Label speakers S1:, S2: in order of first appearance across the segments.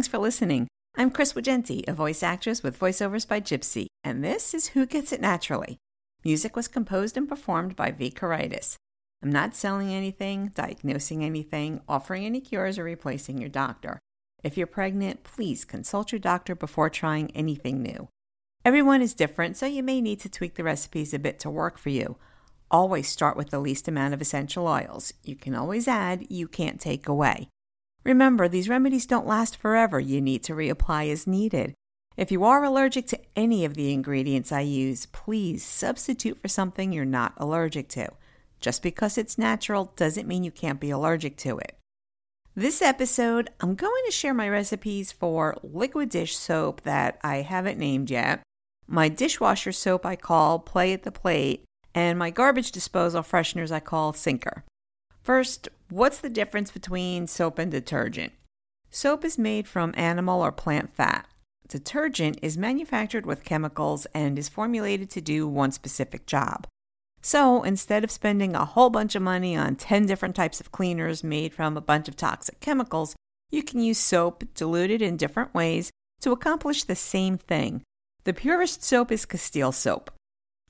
S1: thanks for listening. I'm Chris Wagenti, a voice actress with voiceovers by Gypsy, and this is Who Gets It Naturally. Music was composed and performed by V. Karaitis. I'm not selling anything, diagnosing anything, offering any cures, or replacing your doctor. If you're pregnant, please consult your doctor before trying anything new. Everyone is different, so you may need to tweak the recipes a bit to work for you. Always start with the least amount of essential oils. You can always add, you can't take away. Remember, these remedies don't last forever. You need to reapply as needed. If you are allergic to any of the ingredients I use, please substitute for something you're not allergic to. Just because it's natural doesn't mean you can't be allergic to it. This episode, I'm going to share my recipes for liquid dish soap that I haven't named yet, my dishwasher soap I call Play at the Plate, and my garbage disposal fresheners I call Sinker. First, what's the difference between soap and detergent? Soap is made from animal or plant fat. Detergent is manufactured with chemicals and is formulated to do one specific job. So instead of spending a whole bunch of money on 10 different types of cleaners made from a bunch of toxic chemicals, you can use soap diluted in different ways to accomplish the same thing. The purest soap is Castile soap.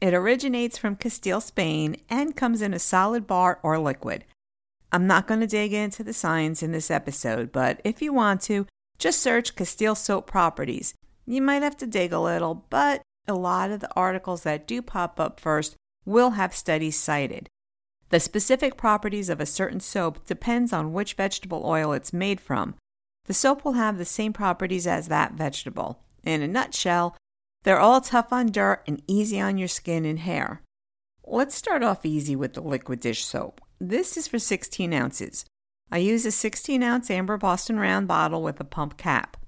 S1: It originates from Castile, Spain, and comes in a solid bar or liquid. I'm not going to dig into the science in this episode, but if you want to, just search Castile soap properties. You might have to dig a little, but a lot of the articles that do pop up first will have studies cited. The specific properties of a certain soap depends on which vegetable oil it's made from. The soap will have the same properties as that vegetable. In a nutshell, they're all tough on dirt and easy on your skin and hair. Let's start off easy with the liquid dish soap. This is for 16 ounces. I use a 16 ounce amber Boston round bottle with a pump cap.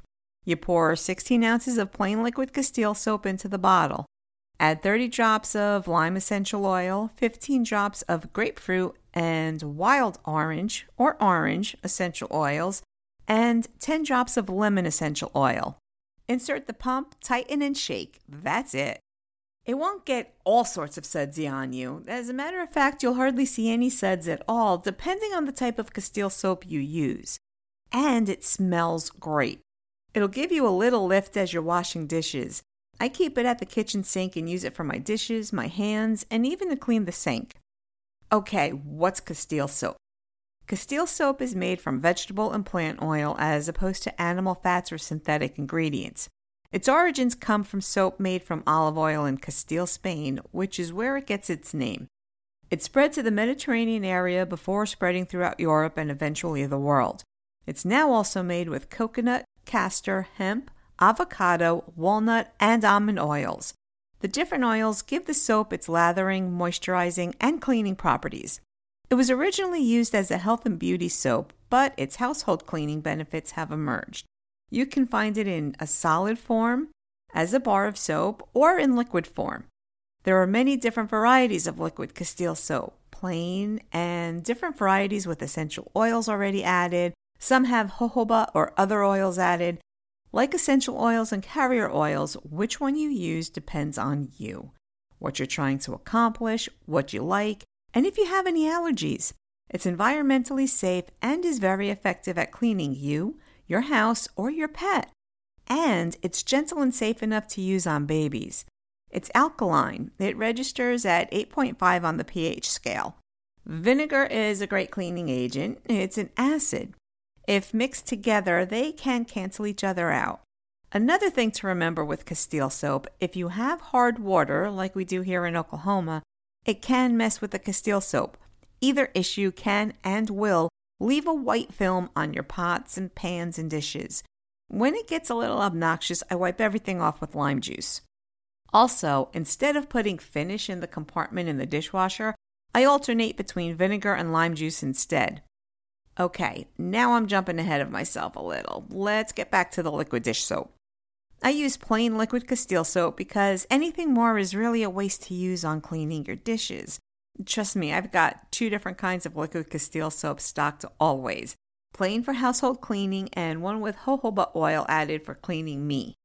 S1: You pour 16 ounces of plain liquid Castile soap into the bottle. Add 30 drops of lime essential oil, 15 drops of grapefruit and wild orange or orange essential oils, and 10 drops of lemon essential oil. Insert the pump, tighten, and shake. That's it. It won't get all sorts of sudsy on you. As a matter of fact, you'll hardly see any suds at all, depending on the type of Castile soap you use. And it smells great. It'll give you a little lift as you're washing dishes. I keep it at the kitchen sink and use it for my dishes, my hands, and even to clean the sink. Okay, what's Castile soap? Castile soap is made from vegetable and plant oil as opposed to animal fats or synthetic ingredients. Its origins come from soap made from olive oil in Castile, Spain, which is where it gets its name. It spread to the Mediterranean area before spreading throughout Europe and eventually the world. It's now also made with coconut, castor, hemp, avocado, walnut, and almond oils. The different oils give the soap its lathering, moisturizing, and cleaning properties. It was originally used as a health and beauty soap, but its household cleaning benefits have emerged. You can find it in a solid form, as a bar of soap, or in liquid form. There are many different varieties of liquid Castile soap, plain and different varieties with essential oils already added. Some have jojoba or other oils added, like essential oils and carrier oils, which one you use depends on you, what you're trying to accomplish, what you like, and if you have any allergies. It's environmentally safe and is very effective at cleaning you, your house, or your pet. And it's gentle and safe enough to use on babies. It's alkaline. It registers at 8.5 on the pH scale. Vinegar is a great cleaning agent. It's an acid. If mixed together, they can cancel each other out. Another thing to remember with Castile soap if you have hard water, like we do here in Oklahoma, it can mess with the Castile soap. Either issue can and will leave a white film on your pots and pans and dishes. When it gets a little obnoxious, I wipe everything off with lime juice. Also, instead of putting finish in the compartment in the dishwasher, I alternate between vinegar and lime juice instead. Okay, now I'm jumping ahead of myself a little. Let's get back to the liquid dish soap. I use plain liquid Castile soap because anything more is really a waste to use on cleaning your dishes. Trust me, I've got two different kinds of liquid Castile soap stocked always plain for household cleaning and one with jojoba oil added for cleaning me.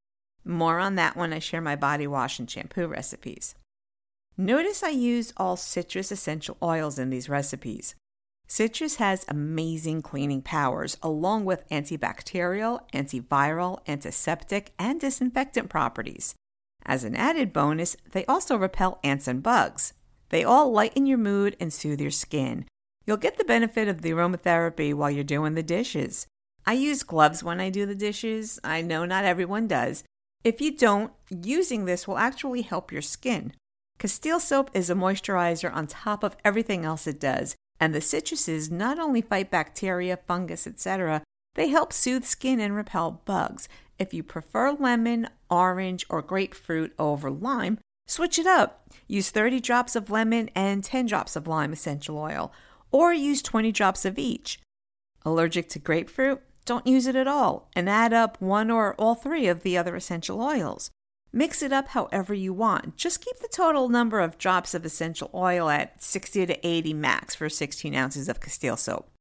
S1: More on that when I share my body wash and shampoo recipes. Notice I use all citrus essential oils in these recipes. Citrus has amazing cleaning powers, along with antibacterial, antiviral, antiseptic, and disinfectant properties. As an added bonus, they also repel ants and bugs. They all lighten your mood and soothe your skin. You'll get the benefit of the aromatherapy while you're doing the dishes. I use gloves when I do the dishes. I know not everyone does. If you don't, using this will actually help your skin. Castile soap is a moisturizer on top of everything else it does, and the citruses not only fight bacteria, fungus, etc., they help soothe skin and repel bugs. If you prefer lemon, orange, or grapefruit over lime, switch it up. Use 30 drops of lemon and 10 drops of lime essential oil, or use 20 drops of each. Allergic to grapefruit? Don't use it at all and add up one or all three of the other essential oils. Mix it up however you want. Just keep the total number of drops of essential oil at 60 to 80 max for 16 ounces of Castile soap.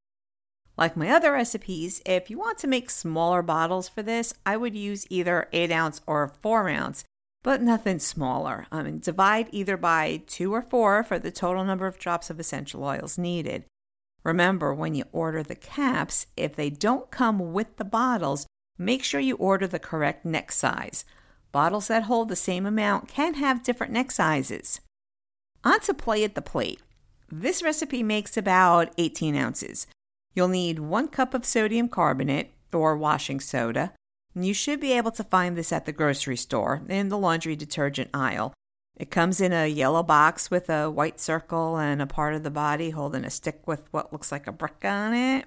S1: Like my other recipes, if you want to make smaller bottles for this, I would use either 8 ounce or 4 ounce, but nothing smaller. Um, I mean, divide either by 2 or 4 for the total number of drops of essential oils needed. Remember, when you order the caps, if they don't come with the bottles, make sure you order the correct neck size. Bottles that hold the same amount can have different neck sizes. On to play at the plate. This recipe makes about 18 ounces. You'll need one cup of sodium carbonate or washing soda. You should be able to find this at the grocery store in the laundry detergent aisle. It comes in a yellow box with a white circle and a part of the body holding a stick with what looks like a brick on it.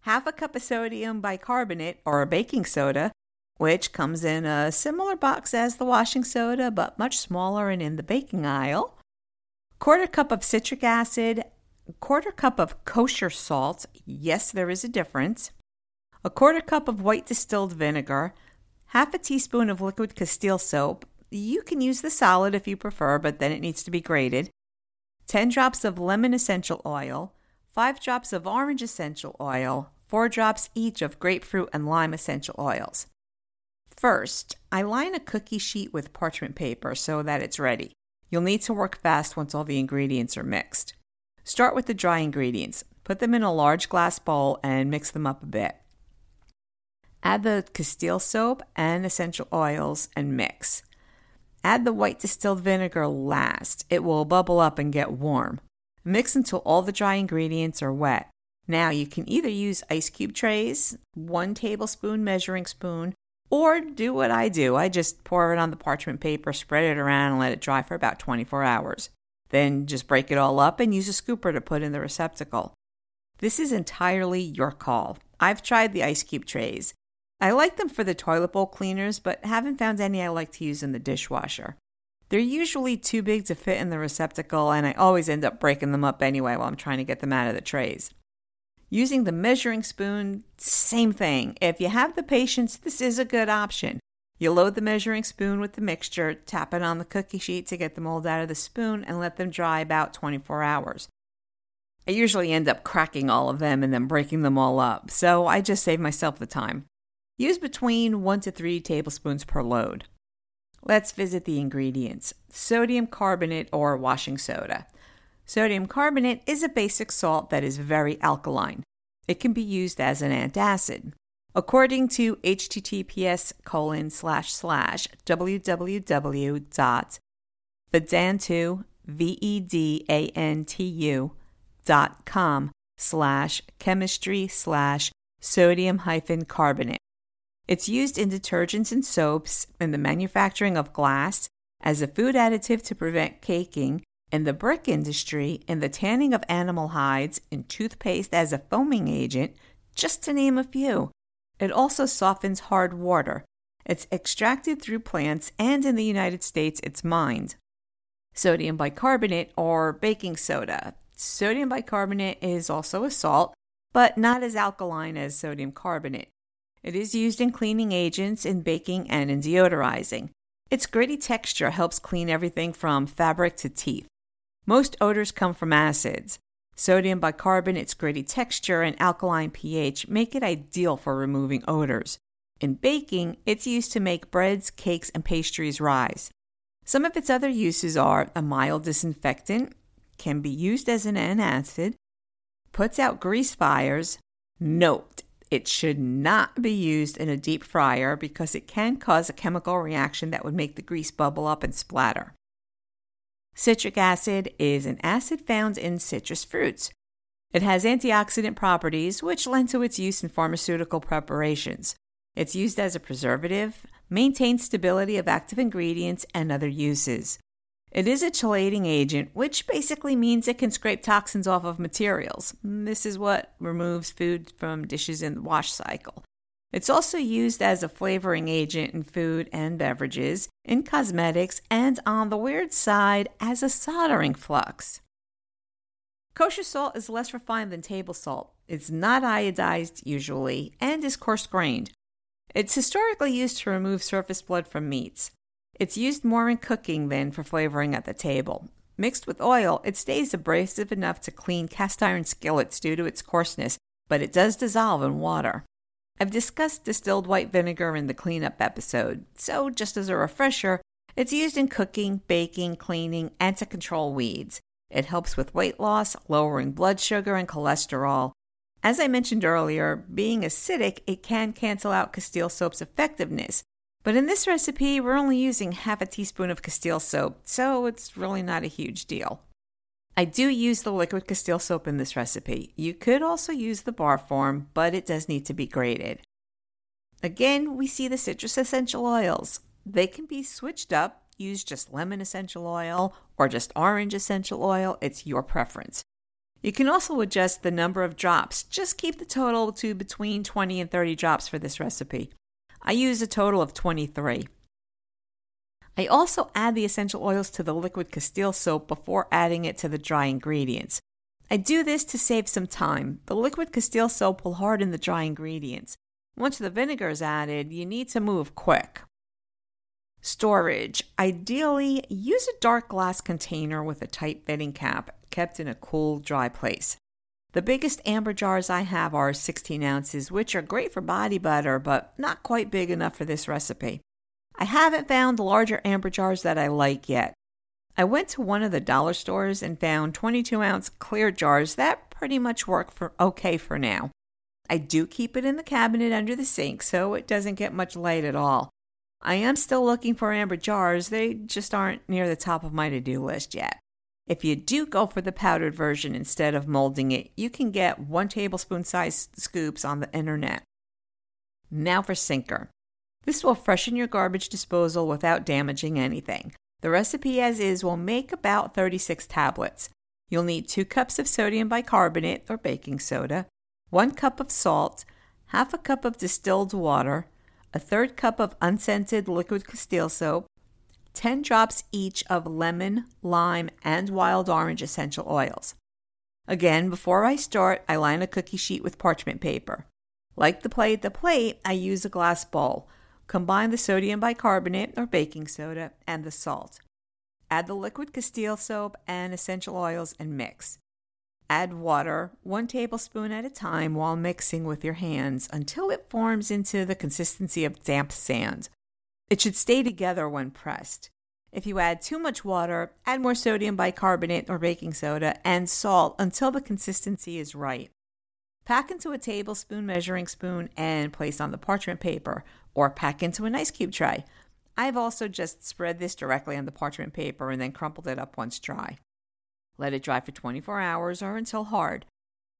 S1: Half a cup of sodium bicarbonate or baking soda, which comes in a similar box as the washing soda but much smaller and in the baking aisle. Quarter cup of citric acid, quarter cup of kosher salt. Yes, there is a difference. A quarter cup of white distilled vinegar, half a teaspoon of liquid Castile soap, you can use the solid if you prefer, but then it needs to be grated. 10 drops of lemon essential oil, 5 drops of orange essential oil, 4 drops each of grapefruit and lime essential oils. First, I line a cookie sheet with parchment paper so that it's ready. You'll need to work fast once all the ingredients are mixed. Start with the dry ingredients. Put them in a large glass bowl and mix them up a bit. Add the Castile soap and essential oils and mix. Add the white distilled vinegar last. It will bubble up and get warm. Mix until all the dry ingredients are wet. Now you can either use ice cube trays, one tablespoon measuring spoon, or do what I do. I just pour it on the parchment paper, spread it around, and let it dry for about 24 hours. Then just break it all up and use a scooper to put in the receptacle. This is entirely your call. I've tried the ice cube trays. I like them for the toilet bowl cleaners, but haven't found any I like to use in the dishwasher. They're usually too big to fit in the receptacle, and I always end up breaking them up anyway while I'm trying to get them out of the trays. Using the measuring spoon, same thing. If you have the patience, this is a good option. You load the measuring spoon with the mixture, tap it on the cookie sheet to get the mold out of the spoon, and let them dry about 24 hours. I usually end up cracking all of them and then breaking them all up, so I just save myself the time. Use between 1 to 3 tablespoons per load. Let's visit the ingredients sodium carbonate or washing soda. Sodium carbonate is a basic salt that is very alkaline. It can be used as an antacid. According to https colon slash slash www.vedantu, V-E-D-A-N-T-U dot com slash chemistry slash sodium hyphen carbonate. It's used in detergents and soaps, in the manufacturing of glass, as a food additive to prevent caking, in the brick industry, in the tanning of animal hides, in toothpaste as a foaming agent, just to name a few. It also softens hard water. It's extracted through plants, and in the United States, it's mined. Sodium bicarbonate or baking soda. Sodium bicarbonate is also a salt, but not as alkaline as sodium carbonate. It is used in cleaning agents, in baking, and in deodorizing. Its gritty texture helps clean everything from fabric to teeth. Most odors come from acids. Sodium bicarbonate's gritty texture and alkaline pH make it ideal for removing odors. In baking, it's used to make breads, cakes, and pastries rise. Some of its other uses are a mild disinfectant, can be used as an antacid, puts out grease fires. Note, it should not be used in a deep fryer because it can cause a chemical reaction that would make the grease bubble up and splatter. Citric acid is an acid found in citrus fruits. It has antioxidant properties, which lend to its use in pharmaceutical preparations. It's used as a preservative, maintains stability of active ingredients, and other uses. It is a chelating agent, which basically means it can scrape toxins off of materials. This is what removes food from dishes in the wash cycle. It's also used as a flavoring agent in food and beverages, in cosmetics, and on the weird side, as a soldering flux. Kosher salt is less refined than table salt. It's not iodized usually and is coarse grained. It's historically used to remove surface blood from meats. It's used more in cooking than for flavoring at the table. Mixed with oil, it stays abrasive enough to clean cast iron skillets due to its coarseness, but it does dissolve in water. I've discussed distilled white vinegar in the cleanup episode, so just as a refresher, it's used in cooking, baking, cleaning, and to control weeds. It helps with weight loss, lowering blood sugar and cholesterol. As I mentioned earlier, being acidic, it can cancel out Castile soap's effectiveness, but in this recipe, we're only using half a teaspoon of Castile soap, so it's really not a huge deal. I do use the liquid Castile soap in this recipe. You could also use the bar form, but it does need to be grated. Again, we see the citrus essential oils. They can be switched up, use just lemon essential oil or just orange essential oil, it's your preference. You can also adjust the number of drops. Just keep the total to between 20 and 30 drops for this recipe. I use a total of 23. I also add the essential oils to the liquid Castile soap before adding it to the dry ingredients. I do this to save some time. The liquid Castile soap will harden the dry ingredients. Once the vinegar is added, you need to move quick. Storage. Ideally, use a dark glass container with a tight fitting cap, kept in a cool, dry place. The biggest amber jars I have are 16 ounces, which are great for body butter, but not quite big enough for this recipe. I haven't found larger amber jars that I like yet. I went to one of the dollar stores and found 22 ounce clear jars that pretty much work for okay for now. I do keep it in the cabinet under the sink so it doesn't get much light at all. I am still looking for amber jars, they just aren't near the top of my to do list yet. If you do go for the powdered version instead of molding it, you can get one tablespoon size scoops on the internet. Now for sinker. This will freshen your garbage disposal without damaging anything. The recipe as is will make about 36 tablets. You'll need 2 cups of sodium bicarbonate or baking soda, 1 cup of salt, half a cup of distilled water, a third cup of unscented liquid Castile soap, 10 drops each of lemon, lime, and wild orange essential oils. Again, before I start, I line a cookie sheet with parchment paper. Like the plate at the plate, I use a glass bowl. Combine the sodium bicarbonate or baking soda and the salt. Add the liquid Castile soap and essential oils and mix. Add water, one tablespoon at a time, while mixing with your hands until it forms into the consistency of damp sand. It should stay together when pressed. If you add too much water, add more sodium bicarbonate or baking soda and salt until the consistency is right. Pack into a tablespoon measuring spoon and place on the parchment paper, or pack into an ice cube tray. I've also just spread this directly on the parchment paper and then crumpled it up once dry. Let it dry for 24 hours or until hard.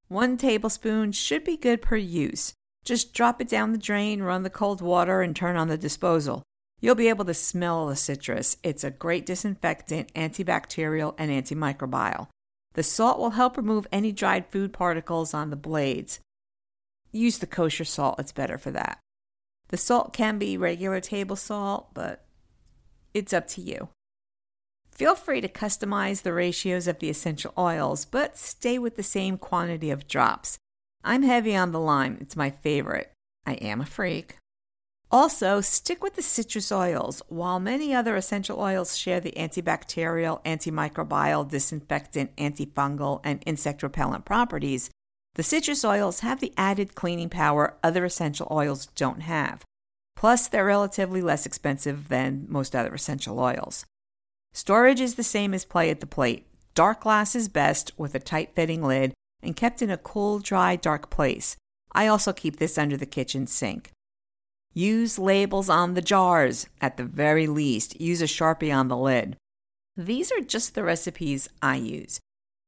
S1: One tablespoon should be good per use. Just drop it down the drain, run the cold water, and turn on the disposal. You'll be able to smell the citrus. It's a great disinfectant, antibacterial, and antimicrobial. The salt will help remove any dried food particles on the blades. Use the kosher salt, it's better for that. The salt can be regular table salt, but it's up to you. Feel free to customize the ratios of the essential oils, but stay with the same quantity of drops. I'm heavy on the lime, it's my favorite. I am a freak. Also, stick with the citrus oils. While many other essential oils share the antibacterial, antimicrobial, disinfectant, antifungal, and insect repellent properties, the citrus oils have the added cleaning power other essential oils don't have. Plus, they're relatively less expensive than most other essential oils. Storage is the same as play at the plate. Dark glass is best with a tight fitting lid, and kept in a cool, dry, dark place. I also keep this under the kitchen sink. Use labels on the jars. At the very least, use a Sharpie on the lid. These are just the recipes I use.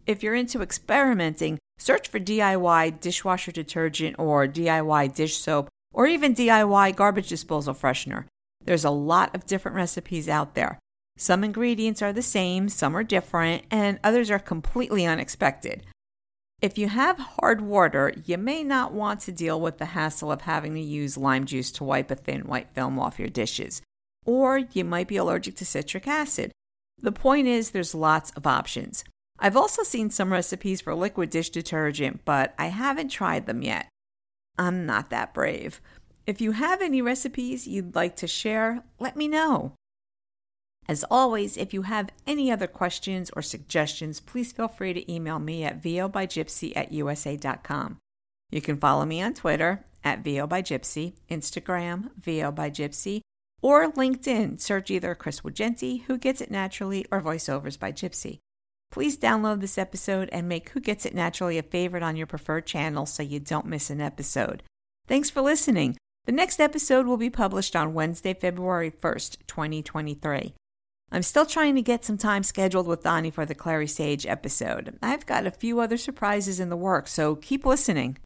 S1: If you're into experimenting, search for DIY dishwasher detergent or DIY dish soap or even DIY garbage disposal freshener. There's a lot of different recipes out there. Some ingredients are the same, some are different, and others are completely unexpected. If you have hard water, you may not want to deal with the hassle of having to use lime juice to wipe a thin white film off your dishes. Or you might be allergic to citric acid. The point is, there's lots of options. I've also seen some recipes for liquid dish detergent, but I haven't tried them yet. I'm not that brave. If you have any recipes you'd like to share, let me know. As always, if you have any other questions or suggestions, please feel free to email me at vobygypsy at usa.com. You can follow me on Twitter at vobygypsy, Instagram, vobygypsy, or LinkedIn. Search either Chris Wagenti, Who Gets It Naturally, or Voiceovers by Gypsy. Please download this episode and make Who Gets It Naturally a favorite on your preferred channel so you don't miss an episode. Thanks for listening. The next episode will be published on Wednesday, February 1st, 2023. I'm still trying to get some time scheduled with Donnie for the Clary Sage episode. I've got a few other surprises in the works, so keep listening.